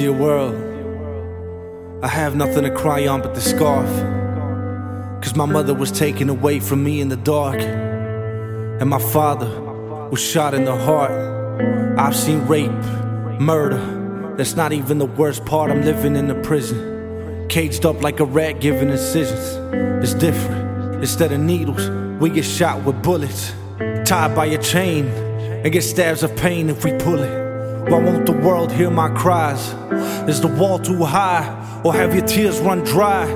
Dear world, I have nothing to cry on but the scarf. Cause my mother was taken away from me in the dark, and my father was shot in the heart. I've seen rape, murder. That's not even the worst part. I'm living in a prison, caged up like a rat giving incisions. It's different. Instead of needles, we get shot with bullets, tied by a chain, and get stabs of pain if we pull it. Why won't the world hear my cries? Is the wall too high? Or have your tears run dry?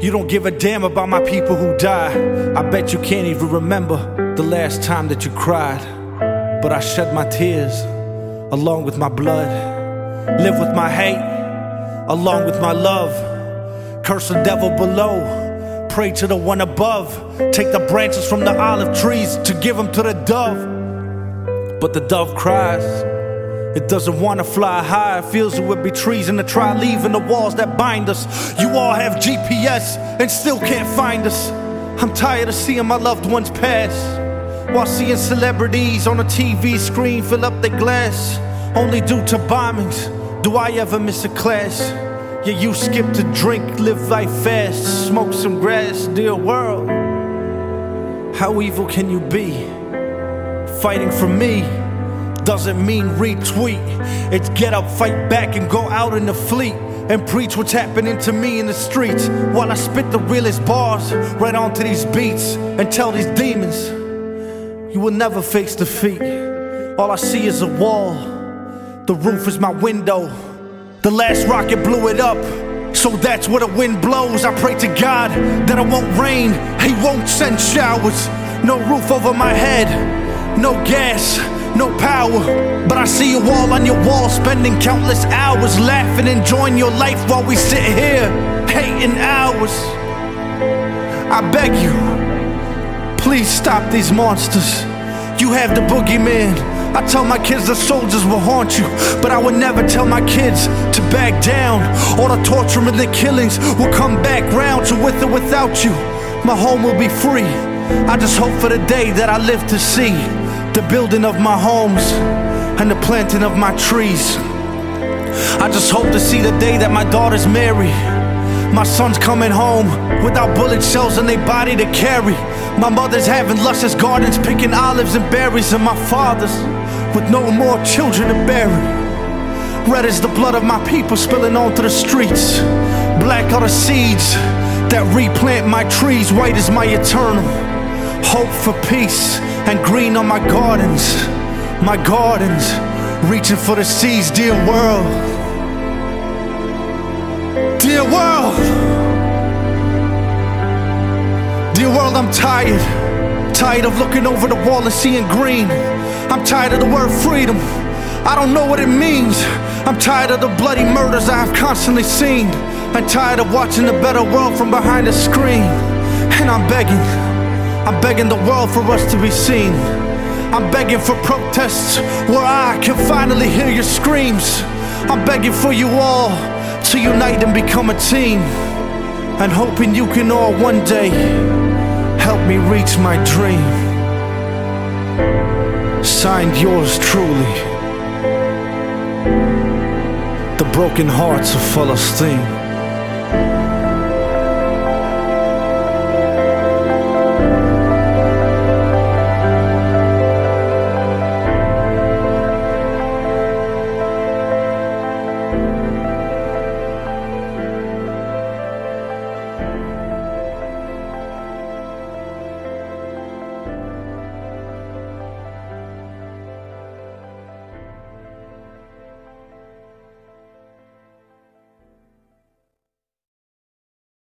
You don't give a damn about my people who die. I bet you can't even remember the last time that you cried. But I shed my tears along with my blood. Live with my hate along with my love. Curse the devil below. Pray to the one above. Take the branches from the olive trees to give them to the dove. But the dove cries. It doesn't wanna fly high, it feels it would be treason to try leaving the walls that bind us. You all have GPS and still can't find us. I'm tired of seeing my loved ones pass. While seeing celebrities on a TV screen fill up their glass. Only due to bombings, do I ever miss a class? Yeah, you skip to drink, live life fast, smoke some grass, dear world. How evil can you be? Fighting for me doesn't mean retweet. It's get up, fight back, and go out in the fleet and preach what's happening to me in the streets while I spit the realest bars right onto these beats and tell these demons, you will never face defeat. All I see is a wall, the roof is my window. The last rocket blew it up. So that's where the wind blows. I pray to God that it won't rain, He won't send showers. No roof over my head, no gas, no power. But I see you all on your wall, spending countless hours laughing, enjoying your life while we sit here hating hours. I beg you, please stop these monsters. You have the boogeyman. I tell my kids the soldiers will haunt you, but I would never tell my kids to back down. All the torture and the killings will come back round. So with or without you, my home will be free. I just hope for the day that I live to see the building of my homes and the planting of my trees. I just hope to see the day that my daughter's married. My son's coming home without bullet shells in their body to carry. My mother's having luscious gardens, picking olives and berries, and my father's with no more children to bury. Red is the blood of my people spilling onto the streets. Black are the seeds that replant my trees. White is my eternal hope for peace. And green on my gardens, my gardens, reaching for the seas, dear world. Dear world. Dear world, I'm tired. Tired of looking over the wall and seeing green. I'm tired of the word freedom. I don't know what it means. I'm tired of the bloody murders I have constantly seen. I'm tired of watching a better world from behind a screen. And I'm begging, I'm begging the world for us to be seen. I'm begging for protests where I can finally hear your screams. I'm begging for you all to unite and become a team. And hoping you can all one day help me reach my dream. Signed yours truly. The broken hearts of Palestine.